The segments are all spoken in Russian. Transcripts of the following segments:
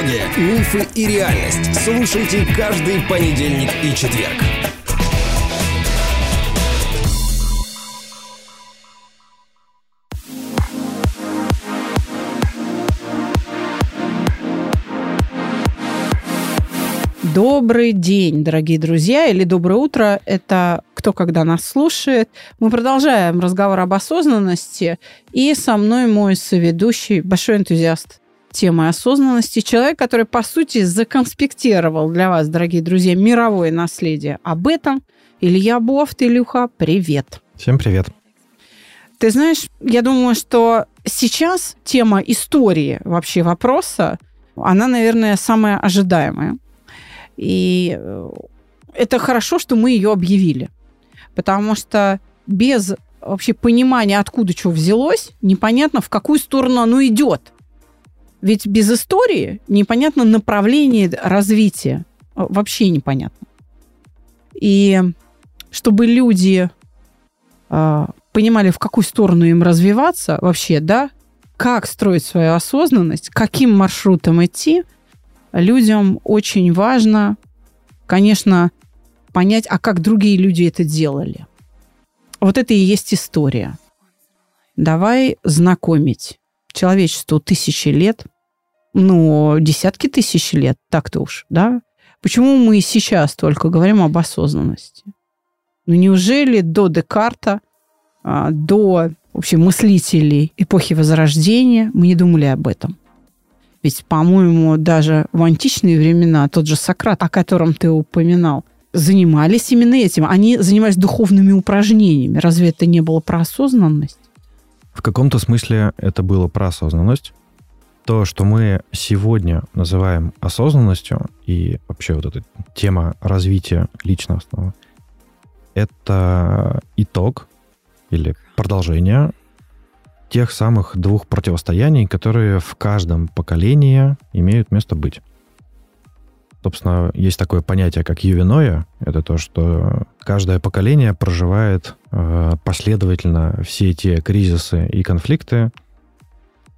Психология, мифы и реальность. Слушайте каждый понедельник и четверг. Добрый день, дорогие друзья, или доброе утро. Это кто когда нас слушает. Мы продолжаем разговор об осознанности. И со мной мой соведущий, большой энтузиаст темы осознанности, человек, который, по сути, законспектировал для вас, дорогие друзья, мировое наследие. Об этом Илья Бофт. Илюха, привет. Всем привет. Ты знаешь, я думаю, что сейчас тема истории вообще вопроса, она, наверное, самая ожидаемая. И э, это хорошо, что мы ее объявили. Потому что без вообще понимания, откуда что взялось, непонятно, в какую сторону оно идет. Ведь без истории непонятно направление развития. Вообще непонятно. И чтобы люди э, понимали, в какую сторону им развиваться вообще, да, как строить свою осознанность, каким маршрутом идти – людям очень важно, конечно, понять, а как другие люди это делали. Вот это и есть история. Давай знакомить человечеству тысячи лет, ну, десятки тысяч лет, так-то уж, да? Почему мы сейчас только говорим об осознанности? Ну, неужели до Декарта, а, до вообще мыслителей эпохи Возрождения мы не думали об этом? Ведь, по-моему, даже в античные времена тот же Сократ, о котором ты упоминал, занимались именно этим. Они занимались духовными упражнениями. Разве это не было про осознанность? В каком-то смысле это было про осознанность. То, что мы сегодня называем осознанностью, и вообще вот эта тема развития личностного, это итог или продолжение тех самых двух противостояний, которые в каждом поколении имеют место быть. Собственно, есть такое понятие, как ювиноя. Это то, что каждое поколение проживает э, последовательно все те кризисы и конфликты,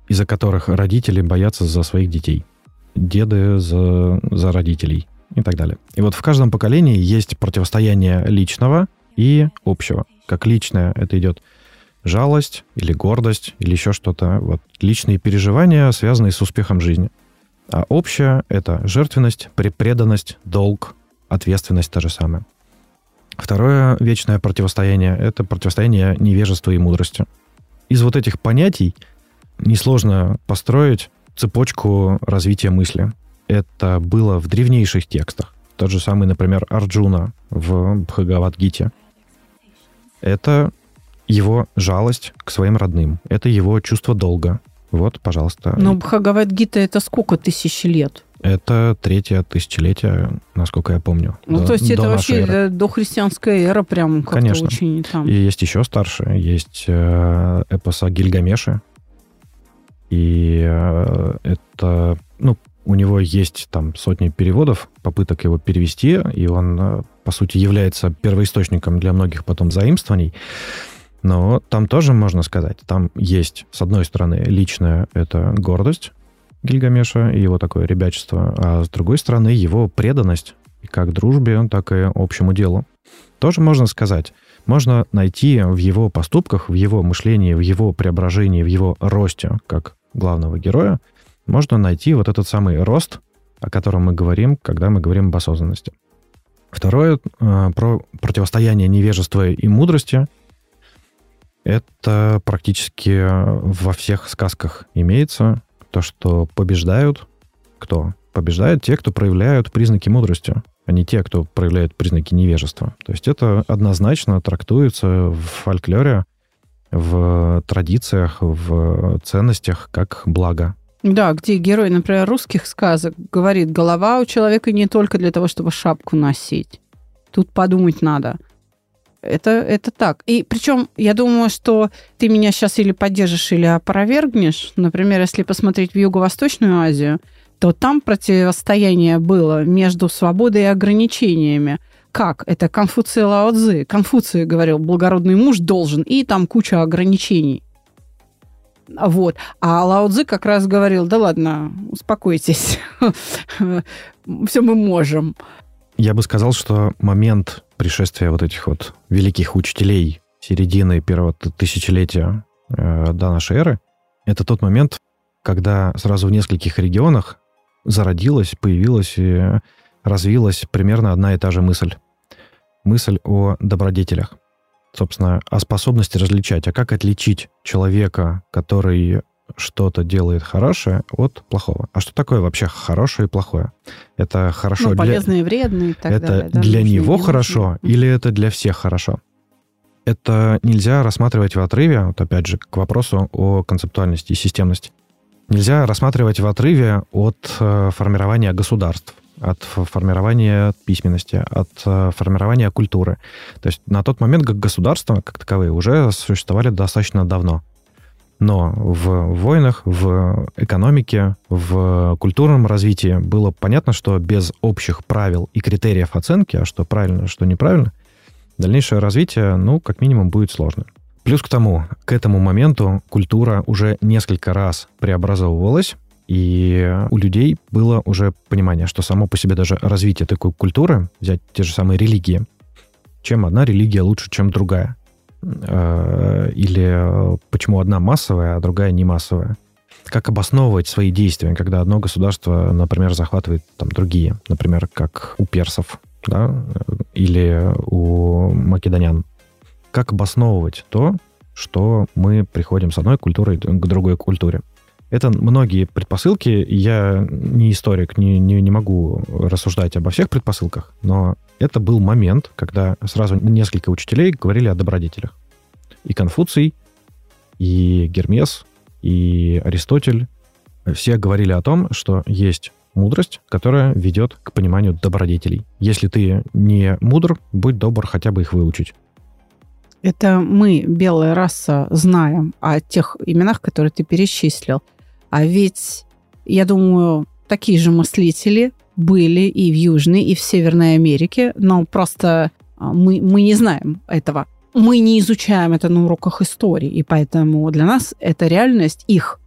из-за которых родители боятся за своих детей, деды за, за родителей и так далее. И вот в каждом поколении есть противостояние личного и общего. Как личное это идет жалость или гордость или еще что-то. Вот личные переживания, связанные с успехом жизни. А общее — это жертвенность, преданность, долг, ответственность та же самая. Второе вечное противостояние — это противостояние невежества и мудрости. Из вот этих понятий несложно построить цепочку развития мысли. Это было в древнейших текстах. Тот же самый, например, Арджуна в Бхагавадгите. Это его жалость к своим родным. Это его чувство долга. Вот, пожалуйста. Но Бхагавадгита это сколько тысяч лет? Это третье тысячелетие, насколько я помню. Ну, до, то есть это вообще эры. до христианской эры прям как-то Конечно. очень там. И есть еще старше. Есть э, эпос о Гильгамеше. И э, это, ну, у него есть там сотни переводов, попыток его перевести, и он, э, по сути, является первоисточником для многих потом заимствований. Но там тоже можно сказать, там есть, с одной стороны, личная это гордость Гильгамеша и его такое ребячество, а с другой стороны, его преданность и как дружбе, так и общему делу. Тоже можно сказать. Можно найти в его поступках, в его мышлении, в его преображении, в его росте, как главного героя, можно найти вот этот самый рост, о котором мы говорим, когда мы говорим об осознанности. Второе, э, про противостояние невежества и мудрости – это практически во всех сказках имеется. То, что побеждают кто? Побеждают те, кто проявляют признаки мудрости, а не те, кто проявляет признаки невежества. То есть это однозначно трактуется в фольклоре, в традициях, в ценностях как благо. Да, где герой, например, русских сказок говорит, голова у человека не только для того, чтобы шапку носить. Тут подумать надо – это, это так. И причем я думаю, что ты меня сейчас или поддержишь, или опровергнешь. Например, если посмотреть в Юго-Восточную Азию, то там противостояние было между свободой и ограничениями. Как? Это Конфуция Лао Цзы. Конфуций говорил, благородный муж должен, и там куча ограничений. Вот. А Лао Цзы как раз говорил, да ладно, успокойтесь, все мы можем. Я бы сказал, что момент пришествия вот этих вот великих учителей середины первого тысячелетия э, до нашей эры, это тот момент, когда сразу в нескольких регионах зародилась, появилась и развилась примерно одна и та же мысль. Мысль о добродетелях. Собственно, о способности различать. А как отличить человека, который что-то делает хорошее от плохого. А что такое вообще хорошее и плохое? Это хорошо ну, полезное для... и вредное и так это далее. Это для него хорошо нужно. или это для всех хорошо? Это нельзя рассматривать в отрыве, вот опять же, к вопросу о концептуальности и системности. Нельзя рассматривать в отрыве от э, формирования государств, от формирования письменности, от э, формирования культуры. То есть на тот момент как государства, как таковые, уже существовали достаточно давно. Но в войнах, в экономике, в культурном развитии было понятно, что без общих правил и критериев оценки, а что правильно, что неправильно, дальнейшее развитие, ну, как минимум, будет сложно. Плюс к тому, к этому моменту культура уже несколько раз преобразовывалась, и у людей было уже понимание, что само по себе даже развитие такой культуры, взять те же самые религии, чем одна религия лучше, чем другая. Э, или почему одна массовая, а другая не массовая. Как обосновывать свои действия, когда одно государство, например, захватывает там другие, например, как у персов, да, или у македонян. Как обосновывать то, что мы приходим с одной культуры к другой культуре. Это многие предпосылки. Я не историк, не, не, не могу рассуждать обо всех предпосылках, но это был момент, когда сразу несколько учителей говорили о добродетелях. И Конфуций, и Гермес, и Аристотель все говорили о том, что есть мудрость, которая ведет к пониманию добродетелей. Если ты не мудр, будь добр хотя бы их выучить. Это мы, белая раса, знаем о тех именах, которые ты перечислил. А ведь, я думаю, такие же мыслители были и в Южной, и в Северной Америке, но просто а, мы, мы не знаем этого. Мы не изучаем это на уроках истории, и поэтому для нас это реальность их.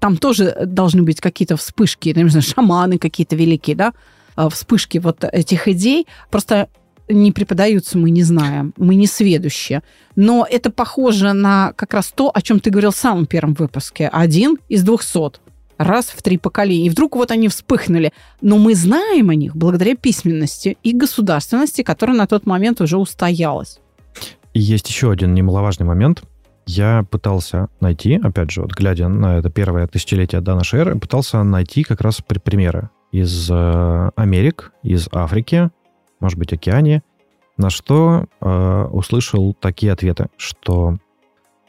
Там тоже должны быть какие-то вспышки, знаю, шаманы какие-то великие, да, а, вспышки вот этих идей. Просто не преподаются, мы не знаем, мы не сведущие. Но это похоже на как раз то, о чем ты говорил в самом первом выпуске. Один из двухсот. Раз в три поколения. И вдруг вот они вспыхнули. Но мы знаем о них благодаря письменности и государственности, которая на тот момент уже устоялась. Есть еще один немаловажный момент. Я пытался найти, опять же, вот глядя на это первое тысячелетие до нашей эры, пытался найти как раз примеры из э, Америк, из Африки, может быть, океане, на что э, услышал такие ответы, что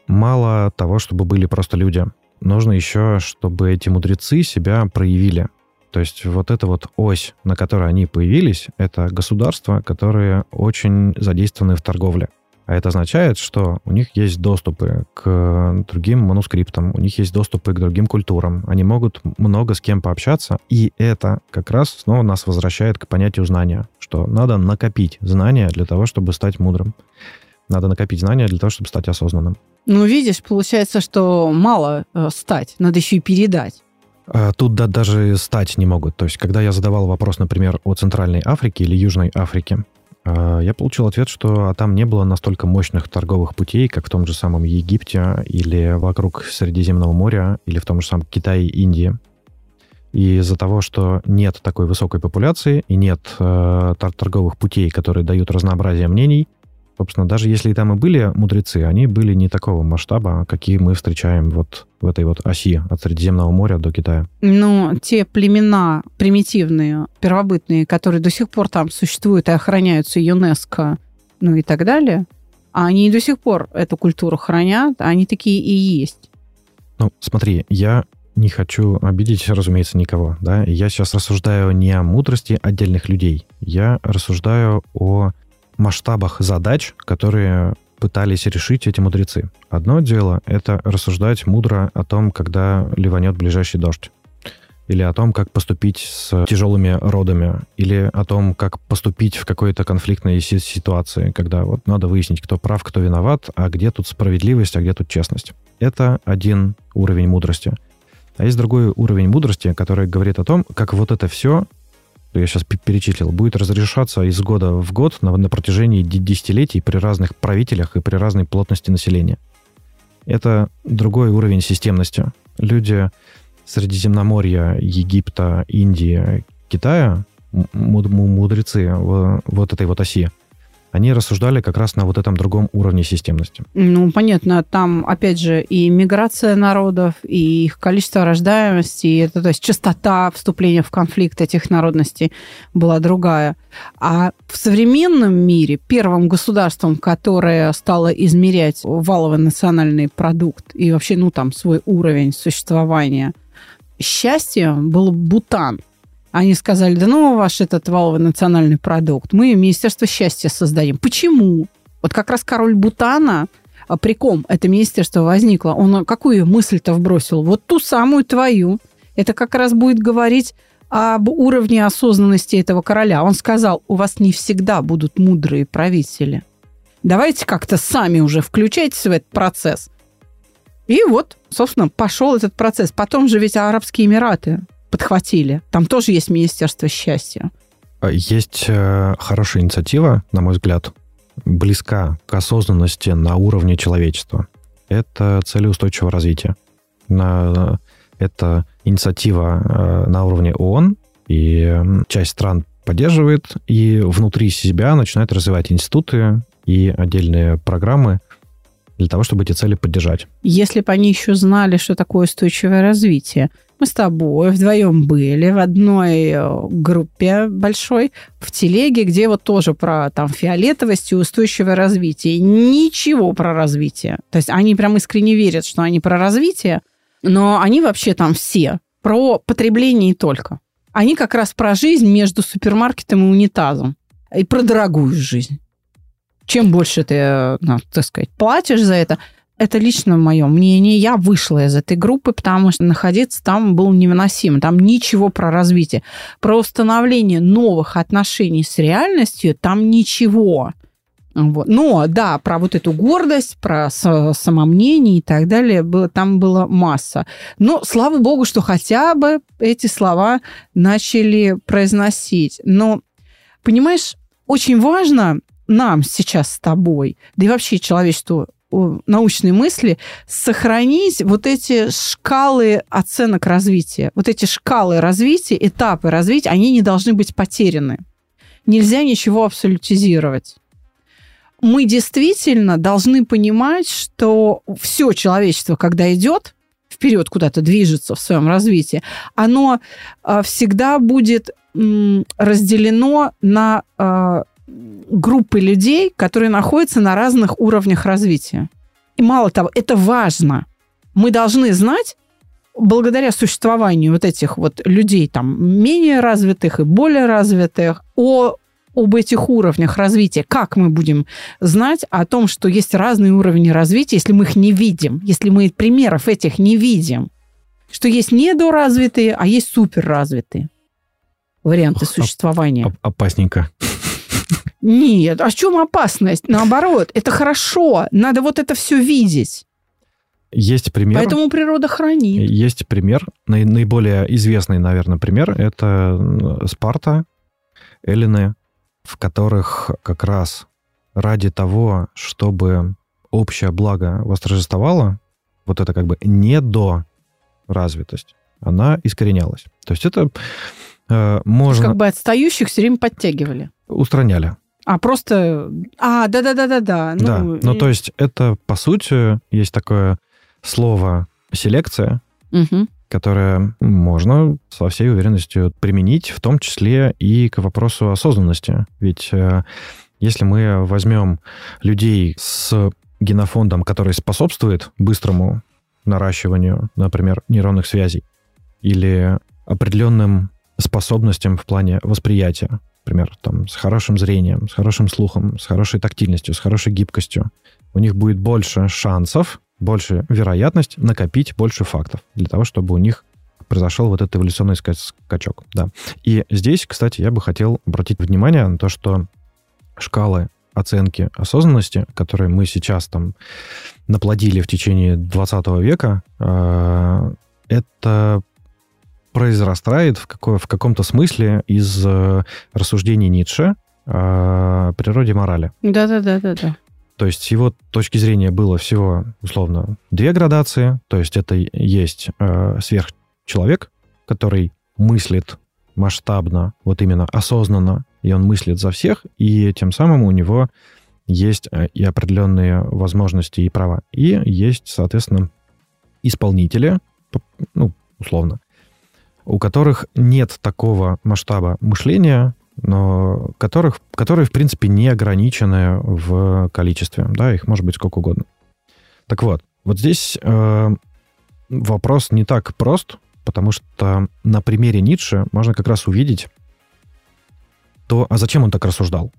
мало того, чтобы были просто люди, нужно еще, чтобы эти мудрецы себя проявили. То есть вот эта вот ось, на которой они появились, это государства, которые очень задействованы в торговле. А это означает, что у них есть доступы к другим манускриптам, у них есть доступы к другим культурам, они могут много с кем пообщаться, и это как раз снова нас возвращает к понятию знания, что надо накопить знания для того, чтобы стать мудрым. Надо накопить знания для того, чтобы стать осознанным. Ну, видишь, получается, что мало э, стать, надо еще и передать. А тут да, даже стать не могут. То есть, когда я задавал вопрос, например, о Центральной Африке или Южной Африке, я получил ответ, что там не было настолько мощных торговых путей, как в том же самом Египте или вокруг Средиземного моря, или в том же самом Китае и Индии. И из-за того, что нет такой высокой популяции и нет э, торговых путей, которые дают разнообразие мнений, Собственно, даже если и там и были мудрецы, они были не такого масштаба, какие мы встречаем вот в этой вот оси от Средиземного моря до Китая. Но те племена примитивные, первобытные, которые до сих пор там существуют и охраняются ЮНЕСКО, ну и так далее, они до сих пор эту культуру хранят, они такие и есть. Ну, смотри, я не хочу обидеть, разумеется, никого, да. Я сейчас рассуждаю не о мудрости отдельных людей. Я рассуждаю о масштабах задач, которые пытались решить эти мудрецы. Одно дело — это рассуждать мудро о том, когда ливанет ближайший дождь. или о том, как поступить с тяжелыми родами, или о том, как поступить в какой-то конфликтной ситуации, когда вот надо выяснить, кто прав, кто виноват, а где тут справедливость, а где тут честность. Это один уровень мудрости. А есть другой уровень мудрости, который говорит о том, как вот это все, я сейчас перечислил, будет разрешаться из года в год на, на протяжении десятилетий при разных правителях и при разной плотности населения. Это другой уровень системности. Люди Средиземноморья, Египта, Индии, Китая, мудрецы вот этой вот оси, они рассуждали как раз на вот этом другом уровне системности. Ну, понятно, там, опять же, и миграция народов, и их количество рождаемости, и это, то есть частота вступления в конфликт этих народностей была другая. А в современном мире первым государством, которое стало измерять валовый национальный продукт и вообще, ну, там, свой уровень существования, счастье был Бутан. Они сказали, да ну ваш этот валовый национальный продукт, мы Министерство счастья создадим. Почему? Вот как раз король Бутана, а, при ком это министерство возникло, он какую мысль-то вбросил? Вот ту самую твою. Это как раз будет говорить об уровне осознанности этого короля. Он сказал, у вас не всегда будут мудрые правители. Давайте как-то сами уже включайтесь в этот процесс. И вот, собственно, пошел этот процесс. Потом же ведь Арабские Эмираты подхватили. Там тоже есть Министерство счастья. А есть э, хорошая инициатива, на мой взгляд, близка к осознанности на уровне человечества. Это цели устойчивого развития. На, это инициатива э, на уровне ООН, и часть стран поддерживает, и внутри себя начинают развивать институты и отдельные программы для того, чтобы эти цели поддержать. Если бы они еще знали, что такое устойчивое развитие, мы с тобой вдвоем были в одной э, группе большой, в телеге, где вот тоже про там фиолетовость и устойчивое развитие. Ничего про развитие. То есть они прям искренне верят, что они про развитие, но они вообще там все про потребление и только. Они как раз про жизнь между супермаркетом и унитазом. И про дорогую жизнь. Чем больше ты, ну, так сказать, платишь за это, это лично мое мнение. Я вышла из этой группы, потому что находиться там было невыносимо. Там ничего про развитие. Про установление новых отношений с реальностью там ничего. Вот. Но, да, про вот эту гордость, про самомнение и так далее, было, там была масса. Но, слава богу, что хотя бы эти слова начали произносить. Но, понимаешь, очень важно нам сейчас с тобой, да и вообще человечеству научной мысли сохранить вот эти шкалы оценок развития. Вот эти шкалы развития, этапы развития, они не должны быть потеряны. Нельзя ничего абсолютизировать. Мы действительно должны понимать, что все человечество, когда идет вперед куда-то движется в своем развитии, оно а, всегда будет разделено на а, группы людей, которые находятся на разных уровнях развития. И мало того, это важно. Мы должны знать, благодаря существованию вот этих вот людей, там, менее развитых и более развитых, о, об этих уровнях развития. Как мы будем знать о том, что есть разные уровни развития, если мы их не видим, если мы примеров этих не видим? Что есть недоразвитые, а есть суперразвитые варианты существования. Опасненько. Нет, а в чем опасность? Наоборот, это хорошо. Надо вот это все видеть. Есть пример. Поэтому природа хранит. Есть пример. Наиболее известный, наверное, пример – это Спарта, Эллины, в которых как раз ради того, чтобы общее благо восторжествовало, вот это как бы не до развитость, она искоренялась. То есть это э, можно... Как бы отстающих все время подтягивали. Устраняли. А просто... А, да-да-да-да-да. Ну, да, ну и... то есть это, по сути, есть такое слово «селекция», угу. которое можно со всей уверенностью применить, в том числе и к вопросу осознанности. Ведь э, если мы возьмем людей с генофондом, который способствует быстрому наращиванию, например, нейронных связей, или определенным способностям в плане восприятия, например, там, с хорошим зрением, с хорошим слухом, с хорошей тактильностью, с хорошей гибкостью, у них будет больше шансов, больше вероятность накопить больше фактов для того, чтобы у них произошел вот этот эволюционный скачок. Да. И здесь, кстати, я бы хотел обратить внимание на то, что шкалы оценки осознанности, которые мы сейчас там наплодили в течение 20 века, э, это произрастает в, какой, в каком-то смысле из э, рассуждений Ницше о природе морали. Да-да-да-да-да. То есть с его точки зрения было всего, условно, две градации. То есть это есть э, сверхчеловек, который мыслит масштабно, вот именно осознанно, и он мыслит за всех, и тем самым у него есть э, и определенные возможности и права. И есть, соответственно, исполнители, ну, условно, у которых нет такого масштаба мышления, но которых, которые, в принципе, не ограничены в количестве. Да, их может быть сколько угодно. Так вот, вот здесь э, вопрос не так прост, потому что на примере Ницше можно как раз увидеть то, а зачем он так рассуждал?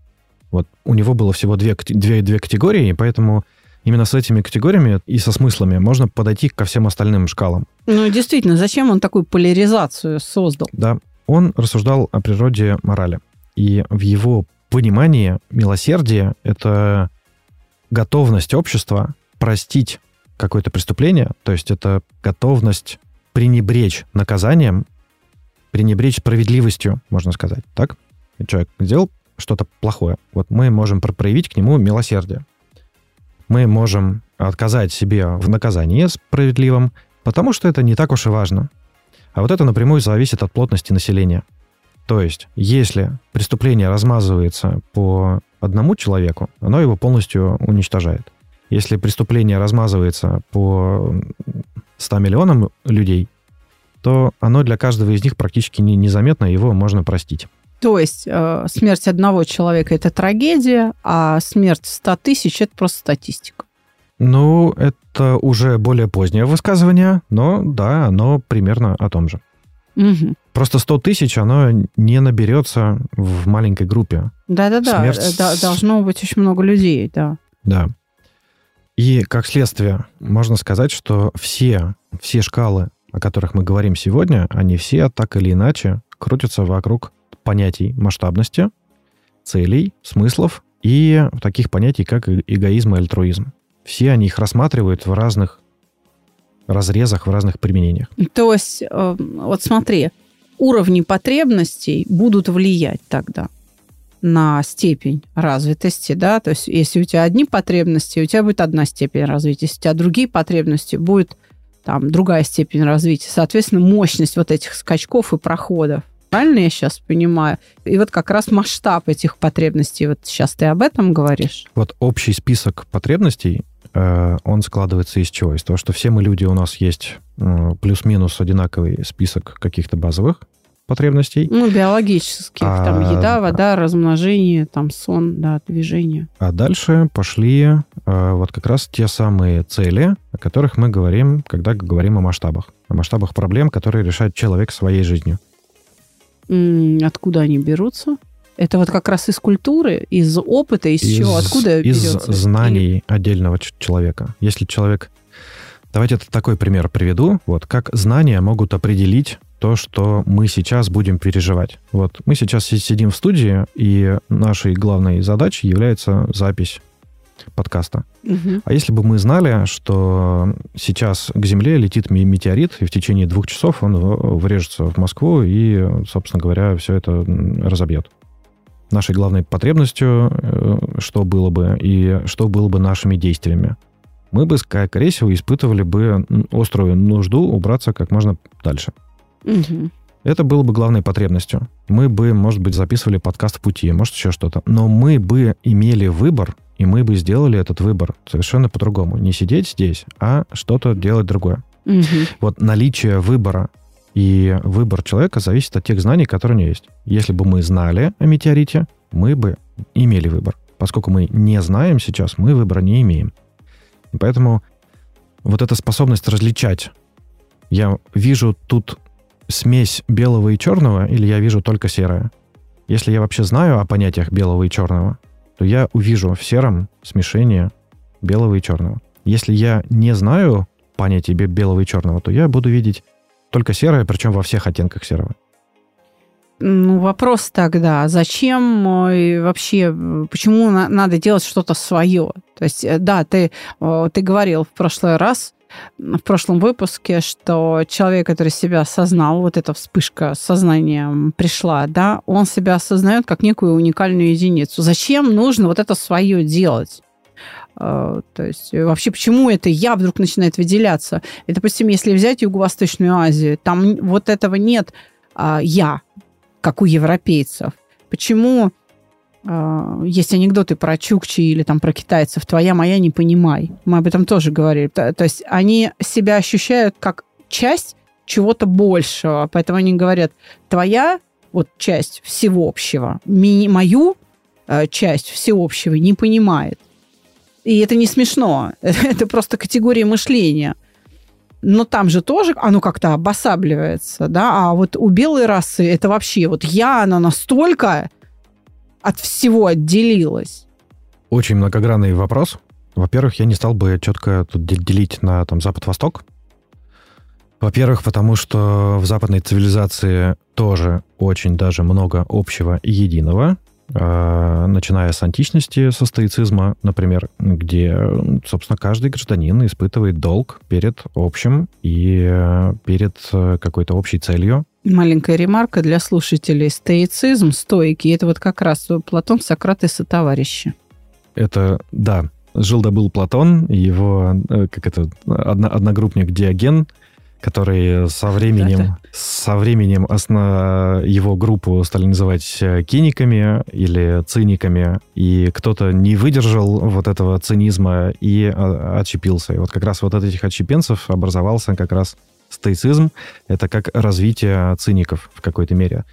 Вот у него было всего две, две, две категории, поэтому именно с этими категориями и со смыслами можно подойти ко всем остальным шкалам. Ну, действительно, зачем он такую поляризацию создал? Да, он рассуждал о природе морали. И в его понимании милосердие — это готовность общества простить какое-то преступление, то есть это готовность пренебречь наказанием, пренебречь справедливостью, можно сказать, так? Человек сделал что-то плохое. Вот мы можем проявить к нему милосердие. Мы можем отказать себе в наказании справедливом, потому что это не так уж и важно. А вот это напрямую зависит от плотности населения. То есть, если преступление размазывается по одному человеку, оно его полностью уничтожает. Если преступление размазывается по 100 миллионам людей, то оно для каждого из них практически не, незаметно, его можно простить. То есть э, смерть одного человека – это трагедия, а смерть 100 тысяч – это просто статистика. Ну, это уже более позднее высказывание, но да, оно примерно о том же. Угу. Просто 100 тысяч, оно не наберется в маленькой группе. Да-да-да, Смерть... Э, должно быть очень много людей, да. Да. И как следствие, можно сказать, что все, все шкалы, о которых мы говорим сегодня, они все так или иначе крутятся вокруг понятий масштабности, целей, смыслов и таких понятий, как эгоизм и альтруизм. Все они их рассматривают в разных разрезах, в разных применениях. То есть, э, вот смотри, уровни потребностей будут влиять тогда на степень развитости, да, то есть если у тебя одни потребности, у тебя будет одна степень развития, если у тебя другие потребности, будет там другая степень развития, соответственно, мощность вот этих скачков и проходов. Правильно я сейчас понимаю? И вот как раз масштаб этих потребностей, вот сейчас ты об этом говоришь? Вот общий список потребностей, Э, он складывается из чего? Из того, что все мы люди, у нас есть э, плюс-минус одинаковый список каких-то базовых потребностей. Ну, биологических. А, там еда, вода, размножение, там сон, да, движение. А дальше пошли э, вот как раз те самые цели, о которых мы говорим, когда говорим о масштабах. О масштабах проблем, которые решает человек своей жизнью. Откуда они берутся? Это вот как раз из культуры, из опыта, из, из чего, откуда Из берется? знаний Или... отдельного человека. Если человек... Давайте такой пример приведу. Вот как знания могут определить то, что мы сейчас будем переживать. Вот мы сейчас сидим в студии, и нашей главной задачей является запись подкаста. Угу. А если бы мы знали, что сейчас к Земле летит метеорит, и в течение двух часов он врежется в Москву и, собственно говоря, все это разобьет нашей главной потребностью, э, что было бы, и что было бы нашими действиями. Мы бы, скорее всего, испытывали бы острую нужду убраться как можно дальше. Угу. Это было бы главной потребностью. Мы бы, может быть, записывали подкаст в пути, может, еще что-то. Но мы бы имели выбор, и мы бы сделали этот выбор совершенно по-другому. Не сидеть здесь, а что-то делать другое. Угу. Вот наличие выбора и выбор человека зависит от тех знаний, которые у него есть. Если бы мы знали о метеорите, мы бы имели выбор. Поскольку мы не знаем сейчас, мы выбора не имеем. И поэтому вот эта способность различать, я вижу тут смесь белого и черного, или я вижу только серое. Если я вообще знаю о понятиях белого и черного, то я увижу в сером смешение белого и черного. Если я не знаю понятия белого и черного, то я буду видеть только серое, причем во всех оттенках серого. Ну, вопрос тогда, зачем э, вообще, почему на, надо делать что-то свое? То есть, э, да, ты, ты говорил в прошлый раз, в прошлом выпуске, что человек, который себя осознал, вот эта вспышка сознания пришла, да, он себя осознает как некую уникальную единицу. Зачем нужно вот это свое делать? Э, то есть вообще почему это я вдруг начинает выделяться? И, допустим, если взять Юго-Восточную Азию, там вот этого нет а, я, как у европейцев. Почему э, есть анекдоты про чукчи или там про китайцев, твоя, моя, не понимай. Мы об этом тоже говорили. То, то есть они себя ощущают как часть чего-то большего, поэтому они говорят, твоя вот часть всеобщего, ми, мою э, часть всеобщего не понимает. И это не смешно, это просто категория мышления – но там же тоже оно как-то обосабливается, да, а вот у белой расы это вообще вот я, она настолько от всего отделилась. Очень многогранный вопрос. Во-первых, я не стал бы четко тут делить на там Запад-Восток. Во-первых, потому что в западной цивилизации тоже очень даже много общего и единого. А, начиная с античности, со стоицизма, например, где, собственно, каждый гражданин испытывает долг перед общим и э, перед э, какой-то общей целью. Маленькая ремарка для слушателей. Стоицизм, стойки, это вот как раз Платон, Сократ и сотоварищи. Это, да, жил да был Платон, его, э, как это, одногруппник Диоген – который со временем, да, со временем осно... его группу стали называть э, киниками или циниками, и кто-то не выдержал вот этого цинизма и а, отщепился. И вот как раз вот от этих отщепенцев образовался как раз стоицизм. Это как развитие циников в какой-то мере.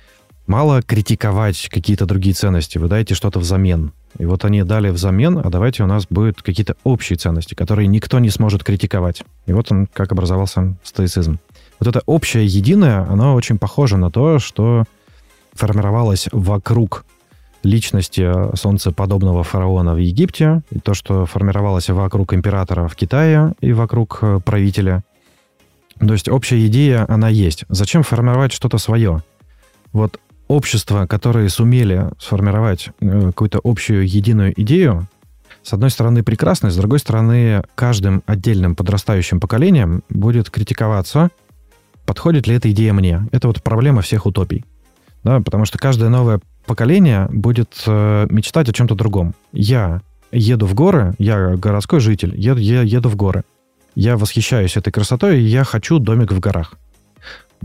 Мало критиковать какие-то другие ценности, вы даете что-то взамен. И вот они дали взамен, а давайте у нас будут какие-то общие ценности, которые никто не сможет критиковать. И вот он, как образовался стоицизм. Вот это общее единое, оно очень похоже на то, что формировалось вокруг личности солнцеподобного фараона в Египте, и то, что формировалось вокруг императора в Китае и вокруг э, правителя. То есть общая идея, она есть. Зачем формировать что-то свое? Вот общества, которые сумели сформировать э, какую-то общую единую идею, с одной стороны, прекрасно, с другой стороны, каждым отдельным подрастающим поколением будет критиковаться, подходит ли эта идея мне. Это вот проблема всех утопий. Да, потому что каждое новое поколение будет э, мечтать о чем-то другом. Я еду в горы, я городской житель, я еду в горы. Я восхищаюсь этой красотой, и я хочу домик в горах.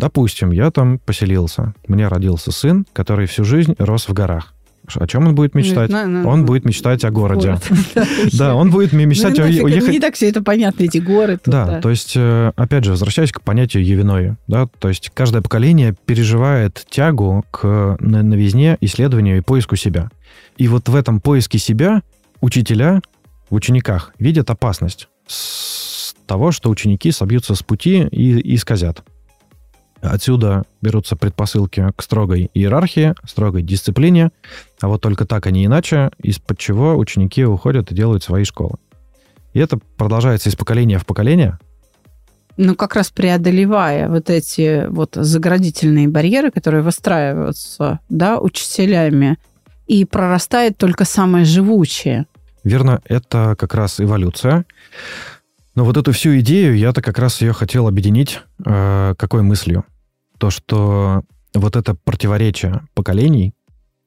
Допустим, я там поселился. Меня родился сын, который всю жизнь рос в горах. О чем он будет мечтать? На, на, он будет мечтать о городе. Да, он будет мечтать ну, о уехать. Не так все это понятно, эти горы. Да, то есть, э, опять же, возвращаясь к понятию Евиной, да, то есть каждое поколение переживает тягу к новизне, исследованию и поиску себя. И вот в этом поиске себя учителя в учениках видят опасность с того, что ученики собьются с пути и, и сказят. Отсюда берутся предпосылки к строгой иерархии, строгой дисциплине, а вот только так, а не иначе, из-под чего ученики уходят и делают свои школы. И это продолжается из поколения в поколение. Ну, как раз преодолевая вот эти вот заградительные барьеры, которые выстраиваются, да, учителями, и прорастает только самое живучее. Верно, это как раз эволюция. Но вот эту всю идею я-то как раз ее хотел объединить э, какой мыслью? То, что вот это противоречие поколений,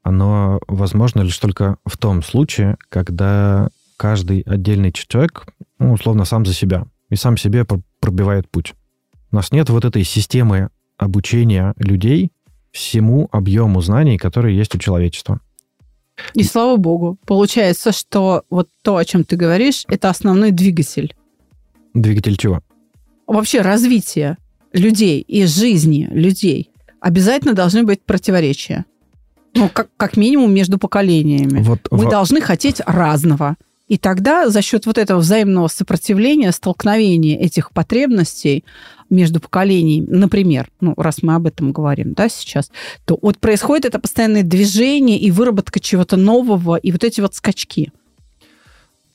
оно возможно лишь только в том случае, когда каждый отдельный человек, ну, условно, сам за себя и сам себе пробивает путь. У нас нет вот этой системы обучения людей всему объему знаний, которые есть у человечества. И слава богу, получается, что вот то, о чем ты говоришь, это основной двигатель Двигатель чего? Вообще развитие людей и жизни людей обязательно должны быть противоречия. Ну, как, как минимум между поколениями. Вот, Мы во... должны хотеть разного. И тогда за счет вот этого взаимного сопротивления, столкновения этих потребностей между поколениями, например, ну, раз мы об этом говорим, да, сейчас, то вот происходит это постоянное движение и выработка чего-то нового, и вот эти вот скачки.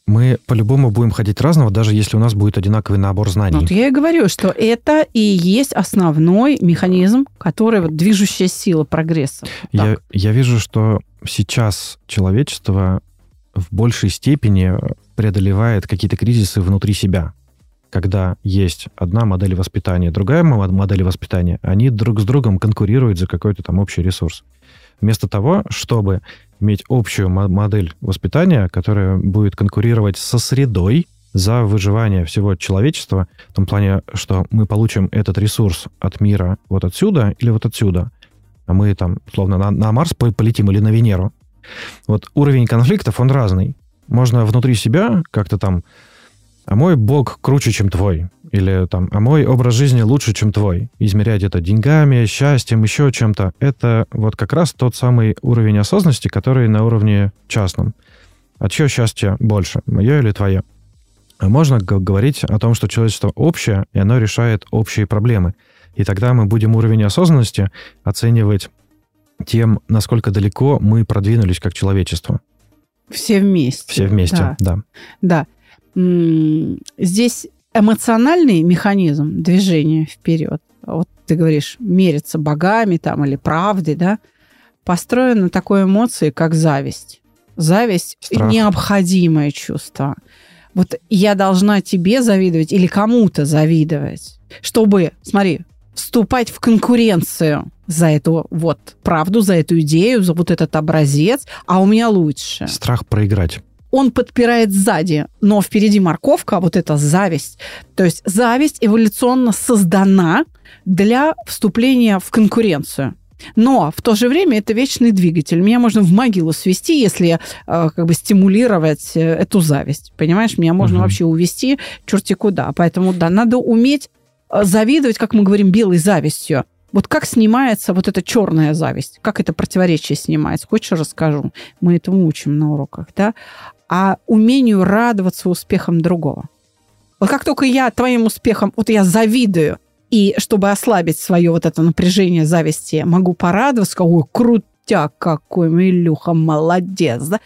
Мы по-любому будем ходить разного, даже если у нас будет одинаковый набор знаний. Вот я и говорю, что это и есть основной механизм, который вот движущая сила прогресса. Я, я вижу, что сейчас человечество в большей степени преодолевает какие-то кризисы внутри себя. Когда есть одна модель воспитания, другая модель воспитания, они друг с другом конкурируют за какой-то там общий ресурс. Вместо того, чтобы иметь общую модель воспитания, которая будет конкурировать со средой за выживание всего человечества, в том плане, что мы получим этот ресурс от мира вот отсюда или вот отсюда, а мы там, словно на, на Марс полетим или на Венеру. Вот уровень конфликтов, он разный. Можно внутри себя как-то там а мой бог круче, чем твой. Или там, а мой образ жизни лучше, чем твой. Измерять это деньгами, счастьем, еще чем-то. Это вот как раз тот самый уровень осознанности, который на уровне частном. А чье счастье больше, мое или твое? А можно говорить о том, что человечество общее, и оно решает общие проблемы. И тогда мы будем уровень осознанности оценивать тем, насколько далеко мы продвинулись как человечество. Все вместе. Все вместе, да. Да. да здесь эмоциональный механизм движения вперед, вот ты говоришь, мериться богами там или правдой, да, построен на такой эмоции, как зависть. Зависть Страх. – необходимое чувство. Вот я должна тебе завидовать или кому-то завидовать, чтобы, смотри, вступать в конкуренцию за эту вот правду, за эту идею, за вот этот образец, а у меня лучше. Страх проиграть он подпирает сзади, но впереди морковка, вот эта зависть. То есть зависть эволюционно создана для вступления в конкуренцию. Но в то же время это вечный двигатель. Меня можно в могилу свести, если э, как бы стимулировать э, эту зависть. Понимаешь, меня можно угу. вообще увести черти куда. Поэтому да, надо уметь э, завидовать, как мы говорим, белой завистью. Вот как снимается вот эта черная зависть? Как это противоречие снимается? Хочешь, расскажу? Мы этому учим на уроках, да? А умению радоваться успехам другого. Вот как только я твоим успехам, вот я завидую, и чтобы ослабить свое вот это напряжение зависти, могу порадоваться, ой, крутяк какой, Илюха, молодец, да?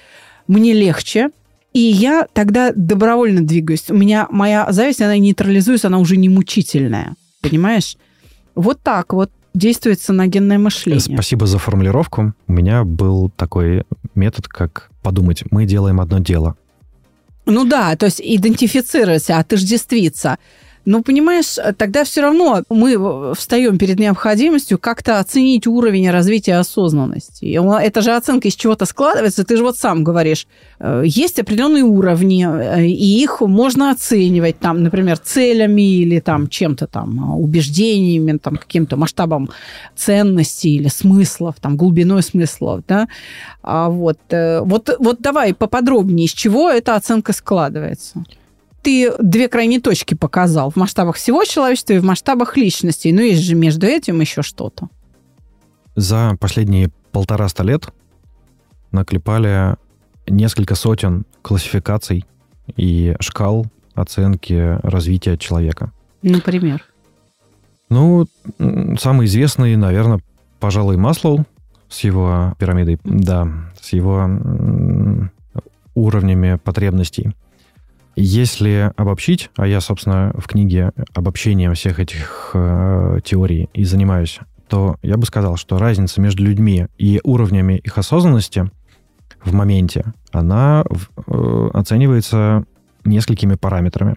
Мне легче, и я тогда добровольно двигаюсь. У меня моя зависть, она нейтрализуется, она уже не мучительная. Понимаешь? Вот так вот действует саногенное мышление. Спасибо за формулировку. У меня был такой метод, как подумать, мы делаем одно дело. Ну да, то есть идентифицировать, отождествиться. Но, понимаешь, тогда все равно мы встаем перед необходимостью как-то оценить уровень развития осознанности. Это же оценка из чего-то складывается. Ты же вот сам говоришь, э, есть определенные уровни, э, и их можно оценивать, там, например, целями или там чем-то там, убеждениями, там, каким-то масштабом ценностей или смыслов, там, глубиной смыслов, да. А вот, э, вот, вот давай поподробнее, из чего эта оценка складывается ты две крайние точки показал в масштабах всего человечества и в масштабах личности. Но есть же между этим еще что-то. За последние полтора-ста лет наклепали несколько сотен классификаций и шкал оценки развития человека. Например? Ну, самый известный, наверное, пожалуй, Маслоу с его пирамидой, да, с его уровнями потребностей. Если обобщить, а я, собственно, в книге обобщение всех этих э, теорий и занимаюсь, то я бы сказал, что разница между людьми и уровнями их осознанности в моменте, она э, оценивается несколькими параметрами.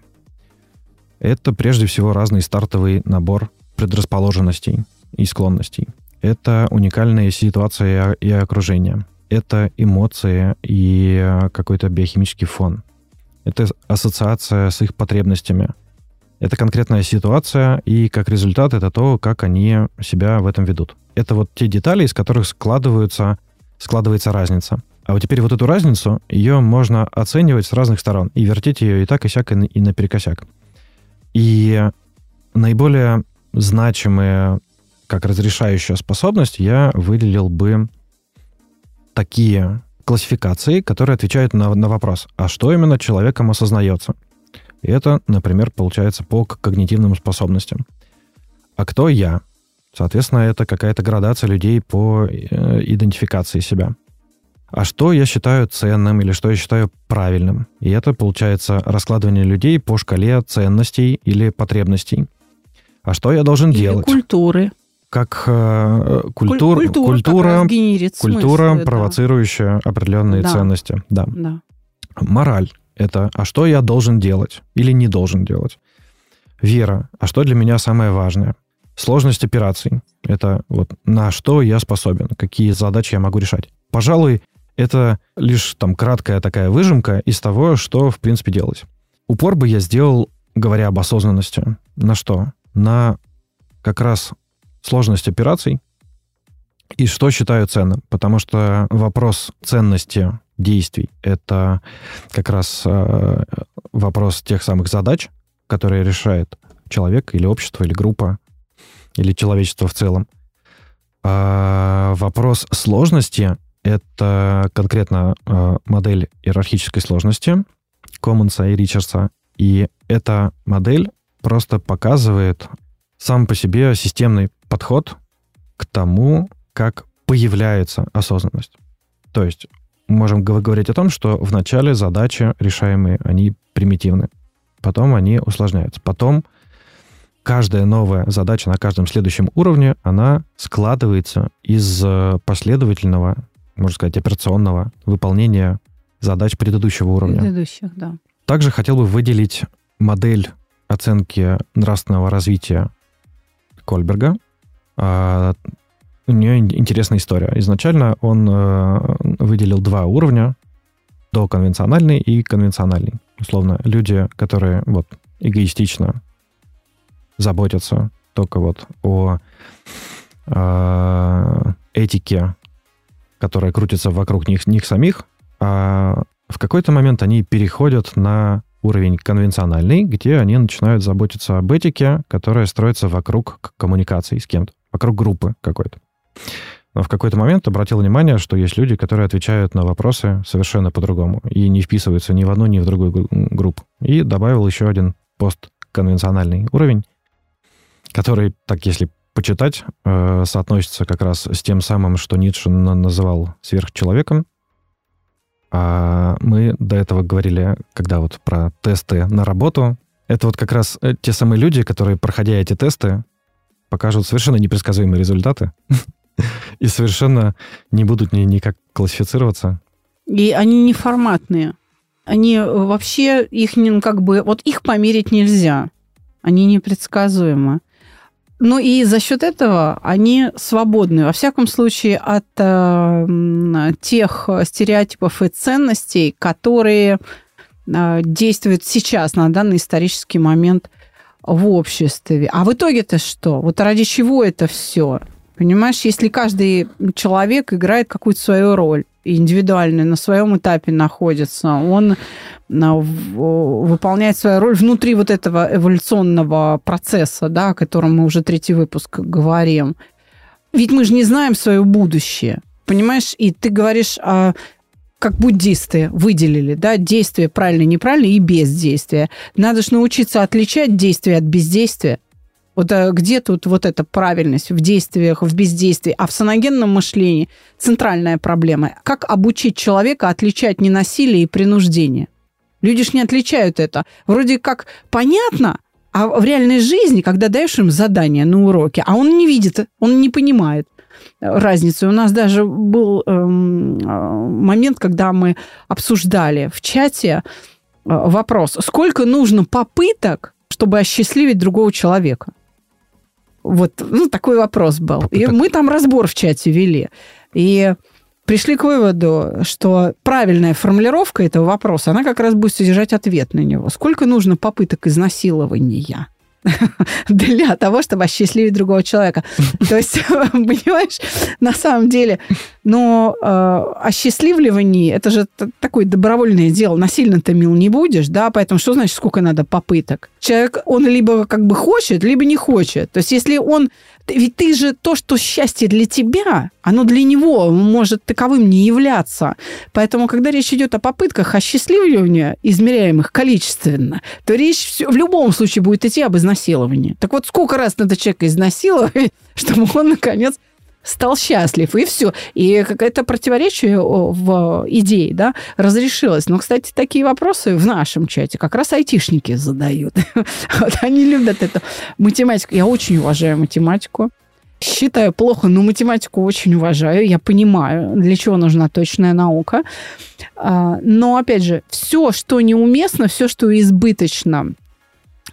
Это прежде всего разный стартовый набор предрасположенностей и склонностей. Это уникальные ситуации и окружение. Это эмоции и э, какой-то биохимический фон. Это ассоциация с их потребностями. Это конкретная ситуация, и как результат это то, как они себя в этом ведут. Это вот те детали, из которых складываются, складывается разница. А вот теперь вот эту разницу, ее можно оценивать с разных сторон и вертеть ее и так, и сяк, и наперекосяк. И наиболее значимые, как разрешающая способность, я выделил бы такие классификации, которые отвечают на, на вопрос, а что именно человеком осознается. И это, например, получается по когнитивным способностям. А кто я? Соответственно, это какая-то градация людей по э, идентификации себя. а что я считаю ценным или что я считаю правильным. И это получается раскладывание людей по шкале ценностей или потребностей. А что я должен Или делать? культуры. Как э, культур, Куль- культура, как культура, смыслы, да. провоцирующая определенные Да. ценности. Да. Да. Мораль – это а что я должен делать или не должен делать. Вера – а что для меня самое важное. Сложность операций – это вот на что я способен, какие задачи я могу решать. Пожалуй, это лишь там краткая такая выжимка из того, что в принципе делать. Упор бы я сделал, говоря об осознанности, на что? На как раз сложность операций и что считаю ценным. Потому что вопрос ценности действий — это как раз э, вопрос тех самых задач, которые решает человек или общество, или группа, или человечество в целом. А вопрос сложности — это конкретно э, модель иерархической сложности Коммонса и Ричардса. И эта модель просто показывает сам по себе системный подход к тому, как появляется осознанность. То есть мы можем гов- говорить о том, что в начале задачи решаемые, они примитивны. Потом они усложняются. Потом каждая новая задача на каждом следующем уровне, она складывается из э, последовательного, можно сказать, операционного выполнения задач предыдущего уровня. Предыдущих, да. Также хотел бы выделить модель оценки нравственного развития Кольберга. А, У нее ин- интересная история. Изначально он э, выделил два уровня, доконвенциональный и конвенциональный. Условно, люди, которые вот эгоистично заботятся только вот о э, этике, которая крутится вокруг них, них самих, а в какой-то момент они переходят на уровень конвенциональный, где они начинают заботиться об этике, которая строится вокруг коммуникации с кем-то, вокруг группы какой-то. Но в какой-то момент обратил внимание, что есть люди, которые отвечают на вопросы совершенно по-другому и не вписываются ни в одну, ни в другую гру- группу. И добавил еще один постконвенциональный уровень, который, так если почитать, э, соотносится как раз с тем самым, что Ницше на- называл сверхчеловеком, а мы до этого говорили, когда вот про тесты на работу. Это вот как раз э, те самые люди, которые, проходя эти тесты, покажут совершенно непредсказуемые результаты и совершенно не будут ни, никак классифицироваться. И они не форматные. Они э, вообще, их как бы, вот их померить нельзя. Они непредсказуемы. Ну и за счет этого они свободны, во всяком случае, от э, тех стереотипов и ценностей, которые э, действуют сейчас, на данный исторический момент в обществе. А в итоге-то что? Вот ради чего это все? Понимаешь, если каждый человек играет какую-то свою роль, индивидуально на своем этапе находится, он а, выполняет свою роль внутри вот этого эволюционного процесса, да, о котором мы уже третий выпуск говорим. Ведь мы же не знаем свое будущее, понимаешь? И ты говоришь, а, как буддисты выделили, да, действие правильно, неправильно и бездействие. Надо же научиться отличать действие от бездействия. Вот а, где тут вот эта правильность в действиях, в бездействии, а в саногенном мышлении центральная проблема. Как обучить человека отличать ненасилие и принуждение? Люди ж не отличают это. Вроде как понятно, а в реальной жизни, когда даешь им задание на уроке, а он не видит, он не понимает разницу. У нас даже был эм, э, момент, когда мы обсуждали в чате э, вопрос, сколько нужно попыток, чтобы осчастливить другого человека? Вот, ну, такой вопрос был. И мы там разбор в чате вели. И пришли к выводу, что правильная формулировка этого вопроса, она как раз будет содержать ответ на него. Сколько нужно попыток изнасилования для того, чтобы осчастливить другого человека? То есть, понимаешь, на самом деле, но э, осчастливливание, это же такое добровольное дело, насильно ты мил не будешь, да, поэтому что значит, сколько надо попыток? Человек, он либо как бы хочет, либо не хочет. То есть, если он ведь ты же то, что счастье для тебя, оно для него может таковым не являться. Поэтому, когда речь идет о попытках осчастливливания, измеряемых количественно, то речь всё- в любом случае будет идти об изнасиловании. Так вот, сколько раз надо человека изнасиловать, чтобы он, наконец, стал счастлив, и все. И какое-то противоречие в идее, да, разрешилось. Но, кстати, такие вопросы в нашем чате как раз айтишники задают. Вот они любят эту математику. Я очень уважаю математику. Считаю плохо, но математику очень уважаю. Я понимаю, для чего нужна точная наука. А, но, опять же, все, что неуместно, все, что избыточно,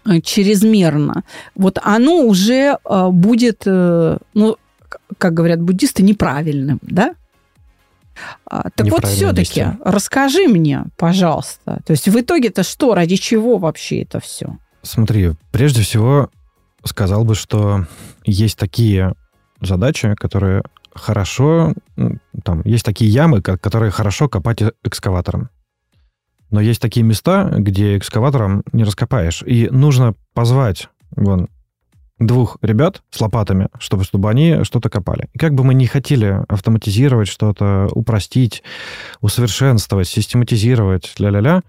э, чрезмерно, вот оно уже э, будет, э, ну, как говорят буддисты, неправильным, да? А, так вот, все-таки расскажи мне, пожалуйста. То есть в итоге-то что, ради чего вообще это все? Смотри, прежде всего сказал бы, что есть такие задачи, которые хорошо... Там есть такие ямы, которые хорошо копать э, экскаватором. Но есть такие места, где экскаватором не раскопаешь. И нужно позвать вон, двух ребят с лопатами, чтобы, чтобы они что-то копали. И как бы мы ни хотели автоматизировать что-то, упростить, усовершенствовать, систематизировать, ля-ля-ля,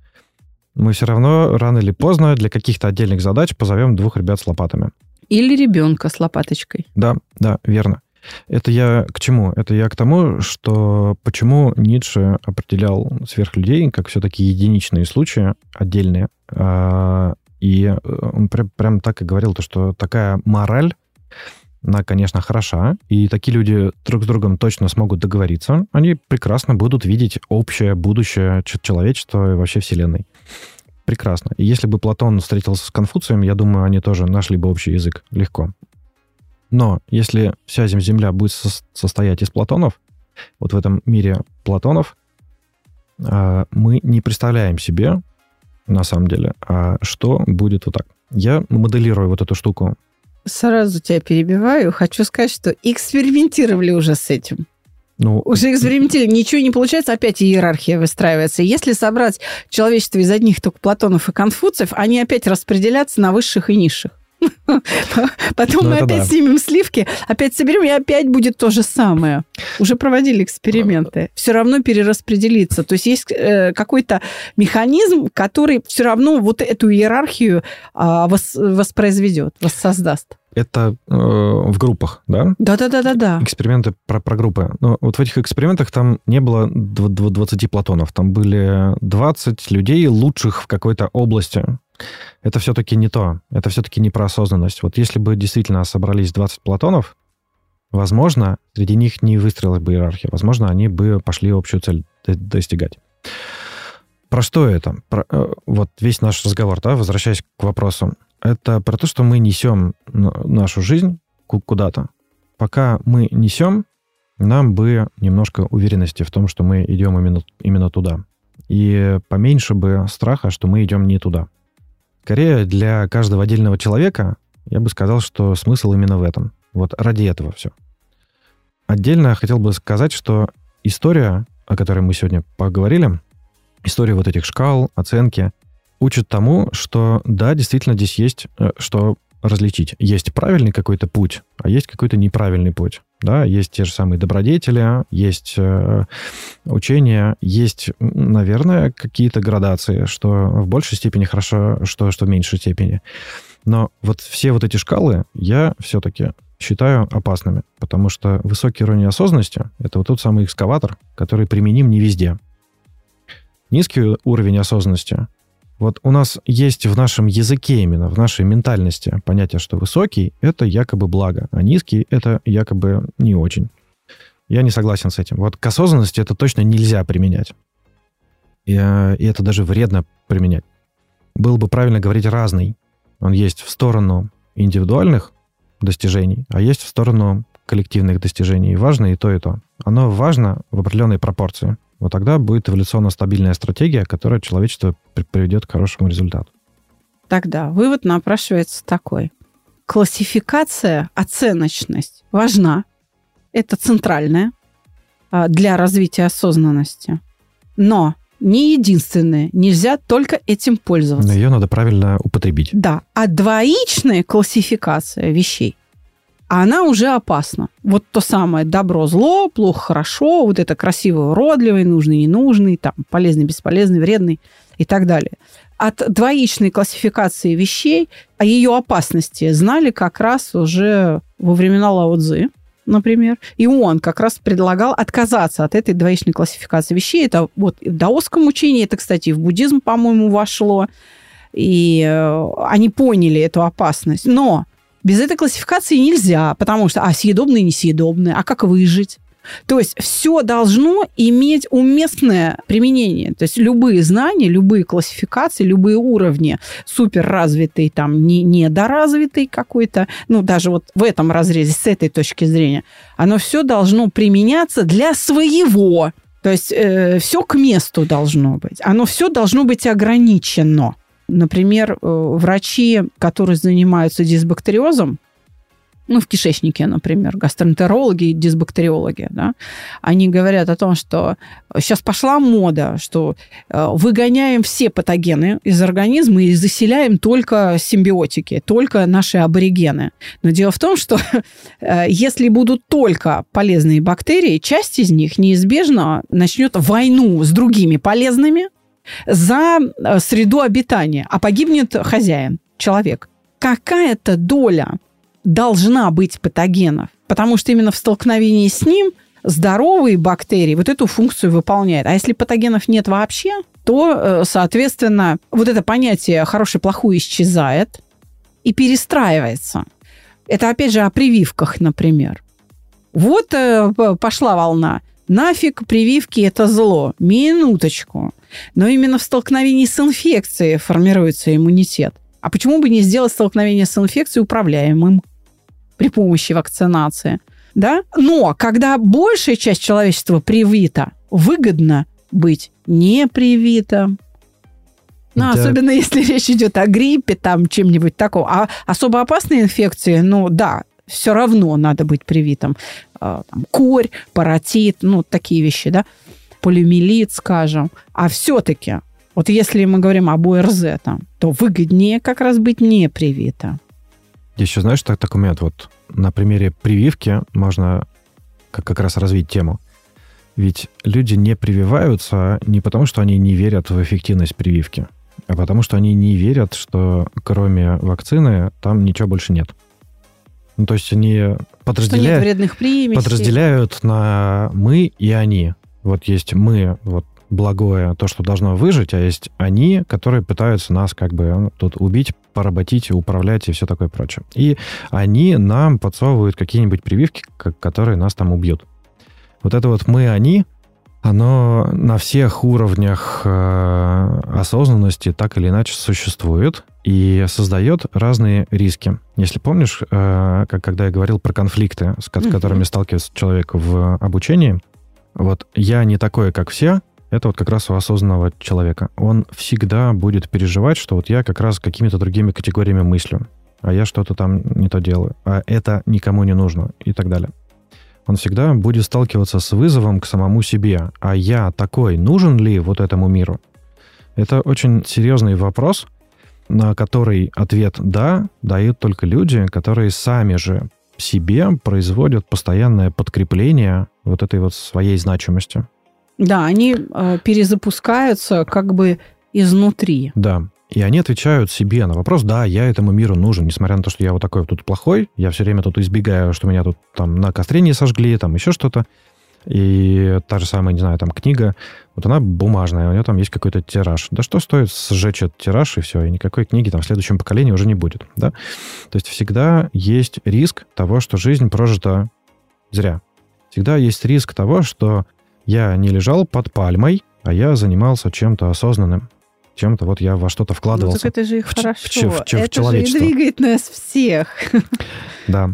мы все равно рано или поздно для каких-то отдельных задач позовем двух ребят с лопатами. Или ребенка с лопаточкой. Да, да, верно. Это я к чему? Это я к тому, что почему Ницше определял сверхлюдей как все-таки единичные случаи, отдельные. А, и он прям, прям так и говорил, то, что такая мораль, она, конечно, хороша, и такие люди друг с другом точно смогут договориться. Они прекрасно будут видеть общее будущее человечества и вообще Вселенной прекрасно. И если бы Платон встретился с Конфуцием, я думаю, они тоже нашли бы общий язык легко. Но если вся Земля будет со- состоять из Платонов, вот в этом мире Платонов, э, мы не представляем себе, на самом деле, а что будет вот так. Я моделирую вот эту штуку. Сразу тебя перебиваю. Хочу сказать, что экспериментировали уже с этим. Ну, Уже экспериментили, ничего не получается, опять иерархия выстраивается. Если собрать человечество из одних только Платонов и Конфуциев, они опять распределятся на высших и низших. Потом ну, мы опять да. снимем сливки, опять соберем, и опять будет то же самое. Уже проводили эксперименты. Все равно перераспределиться. То есть есть э, какой-то механизм, который все равно вот эту иерархию вос, воспроизведет, воссоздаст. Это э, в группах, да? Да-да-да-да-да. Эксперименты про, про группы. Но вот в этих экспериментах там не было 20 платонов. Там были 20 людей, лучших в какой-то области это все-таки не то. Это все-таки не про осознанность. Вот если бы действительно собрались 20 Платонов, возможно, среди них не выстроилась бы иерархия. Возможно, они бы пошли общую цель достигать. Про что это? Про, э, вот весь наш разговор, да, возвращаясь к вопросу. Это про то, что мы несем нашу жизнь куда-то. Пока мы несем, нам бы немножко уверенности в том, что мы идем именно, именно туда. И поменьше бы страха, что мы идем не туда. Скорее, для каждого отдельного человека я бы сказал, что смысл именно в этом. Вот ради этого все. Отдельно хотел бы сказать, что история, о которой мы сегодня поговорили, история вот этих шкал, оценки, учит тому, что да, действительно здесь есть э, что различить. Есть правильный какой-то путь, а есть какой-то неправильный путь. Да, есть те же самые добродетели, есть э, учения, есть, наверное, какие-то градации, что в большей степени хорошо, что, что в меньшей степени. Но вот все вот эти шкалы я все-таки считаю опасными, потому что высокий уровень осознанности — это вот тот самый экскаватор, который применим не везде. Низкий уровень осознанности вот у нас есть в нашем языке именно, в нашей ментальности понятие, что высокий — это якобы благо, а низкий — это якобы не очень. Я не согласен с этим. Вот к осознанности это точно нельзя применять. И, э, и это даже вредно применять. Было бы правильно говорить разный. Он есть в сторону индивидуальных достижений, а есть в сторону коллективных достижений. Важно и то, и то. Оно важно в определенной пропорции вот тогда будет эволюционно стабильная стратегия, которая человечество приведет к хорошему результату. Тогда вывод напрашивается такой. Классификация, оценочность важна. Это центральная а, для развития осознанности. Но не единственное. Нельзя только этим пользоваться. Но ее надо правильно употребить. Да. А двоичная классификация вещей а она уже опасна. Вот то самое добро-зло, плохо-хорошо, вот это красивый, уродливый, нужный, ненужный, там, полезный, бесполезный, вредный и так далее. От двоичной классификации вещей о ее опасности знали как раз уже во времена Лао Цзы. например. И он как раз предлагал отказаться от этой двоичной классификации вещей. Это вот в даосском учении, это, кстати, в буддизм, по-моему, вошло. И э, они поняли эту опасность. Но без этой классификации нельзя, потому что, а, съедобные, несъедобные, а как выжить? То есть все должно иметь уместное применение. То есть любые знания, любые классификации, любые уровни суперразвитый, там, не, недоразвитый какой-то, ну, даже вот в этом разрезе, с этой точки зрения, оно все должно применяться для своего. То есть э, все к месту должно быть. Оно все должно быть ограничено. Например, э, врачи, которые занимаются дисбактериозом, ну, в кишечнике, например, гастроэнтерологи и дисбактериологи, да, они говорят о том, что сейчас пошла мода, что э, выгоняем все патогены из организма и заселяем только симбиотики, только наши аборигены. Но дело в том, что э, если будут только полезные бактерии, часть из них неизбежно начнет войну с другими полезными за э, среду обитания, а погибнет хозяин, человек. Какая-то доля должна быть патогенов, потому что именно в столкновении с ним здоровые бактерии вот эту функцию выполняют. А если патогенов нет вообще, то, э, соответственно, вот это понятие хороший-плохой исчезает и перестраивается. Это, опять же, о прививках, например. Вот э, пошла волна. Нафиг прививки – это зло. Минуточку. Но именно в столкновении с инфекцией формируется иммунитет. А почему бы не сделать столкновение с инфекцией управляемым? при помощи вакцинации. Да? Но когда большая часть человечества привита, выгодно быть не привитым. Ну, да. особенно если речь идет о гриппе, там, чем-нибудь таком. А особо опасные инфекции, ну, да, все равно надо быть привитым. А, там, корь, паротит, ну, такие вещи, да. Полиомиелит, скажем. А все-таки, вот если мы говорим об ОРЗ, там, то выгоднее как раз быть не привитым. Еще знаешь, так, такой момент, вот на примере прививки можно как, как раз развить тему. Ведь люди не прививаются не потому, что они не верят в эффективность прививки, а потому что они не верят, что кроме вакцины там ничего больше нет. Ну, то есть они подразделяют, подразделяют на мы и они. Вот есть мы, вот благое, то, что должно выжить, а есть они, которые пытаются нас как бы ну, тут убить, поработить, управлять и все такое прочее. И они нам подсовывают какие-нибудь прививки, которые нас там убьют. Вот это вот мы-они, оно на всех уровнях э, осознанности так или иначе существует и создает разные риски. Если помнишь, э, как, когда я говорил про конфликты, с которыми сталкивается человек в обучении, вот я не такой, как все, это вот как раз у осознанного человека. Он всегда будет переживать, что вот я как раз какими-то другими категориями мыслю, а я что-то там не то делаю, а это никому не нужно и так далее. Он всегда будет сталкиваться с вызовом к самому себе. А я такой, нужен ли вот этому миру? Это очень серьезный вопрос, на который ответ «да» дают только люди, которые сами же себе производят постоянное подкрепление вот этой вот своей значимости. Да, они э, перезапускаются как бы изнутри. Да. И они отвечают себе на вопрос, да, я этому миру нужен, несмотря на то, что я вот такой вот тут плохой, я все время тут избегаю, что меня тут там на костре не сожгли, там еще что-то. И та же самая, не знаю, там книга, вот она бумажная, у нее там есть какой-то тираж. Да что стоит сжечь этот тираж, и все, и никакой книги там в следующем поколении уже не будет, да? То есть всегда есть риск того, что жизнь прожита зря. Всегда есть риск того, что я не лежал под пальмой, а я занимался чем-то осознанным. Чем-то вот я во что-то вкладывался. Ну, так это же и в, хорошо. В, в, в, это в же и двигает нас всех. Да.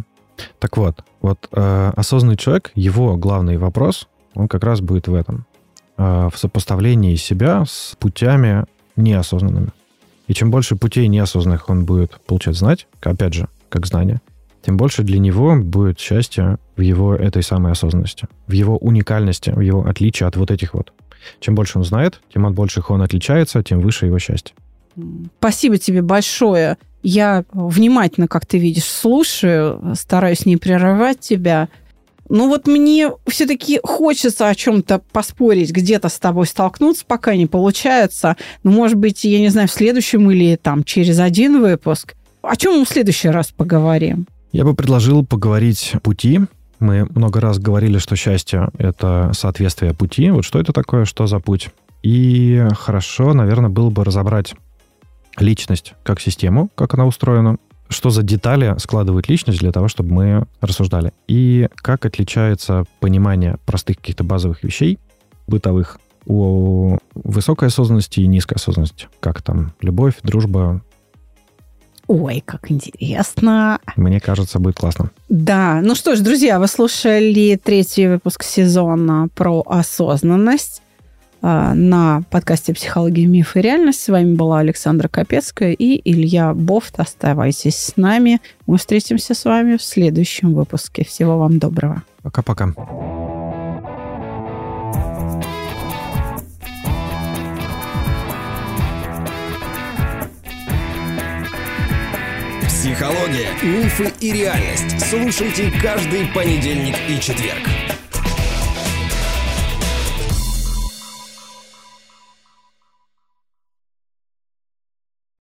Так вот, вот э, осознанный человек, его главный вопрос, он как раз будет в этом. Э, в сопоставлении себя с путями неосознанными. И чем больше путей неосознанных он будет получать знать, опять же, как знание, тем больше для него будет счастье в его этой самой осознанности, в его уникальности, в его отличии от вот этих вот. Чем больше он знает, тем от больших он отличается, тем выше его счастье. Спасибо тебе большое. Я внимательно, как ты видишь, слушаю, стараюсь не прерывать тебя. Ну вот мне все-таки хочется о чем-то поспорить, где-то с тобой столкнуться, пока не получается. Но, может быть, я не знаю, в следующем или там через один выпуск. О чем мы в следующий раз поговорим? Я бы предложил поговорить пути, Мы много раз говорили, что счастье — это соответствие пути. Вот что это такое, что за путь? И хорошо, наверное, было бы разобрать личность как систему, как она устроена, что за детали складывает личность для того, чтобы мы рассуждали. И как отличается понимание простых каких-то базовых вещей, бытовых, у высокой осознанности и низкой осознанности. Как там любовь, дружба, Ой, как интересно. Мне кажется, будет классно. Да, ну что ж, друзья, вы слушали третий выпуск сезона про осознанность на подкасте «Психология, миф и реальность». С вами была Александра Капецкая и Илья Бофт. Оставайтесь с нами. Мы встретимся с вами в следующем выпуске. Всего вам доброго. Пока-пока. Психология, мифы и реальность. Слушайте каждый понедельник и четверг.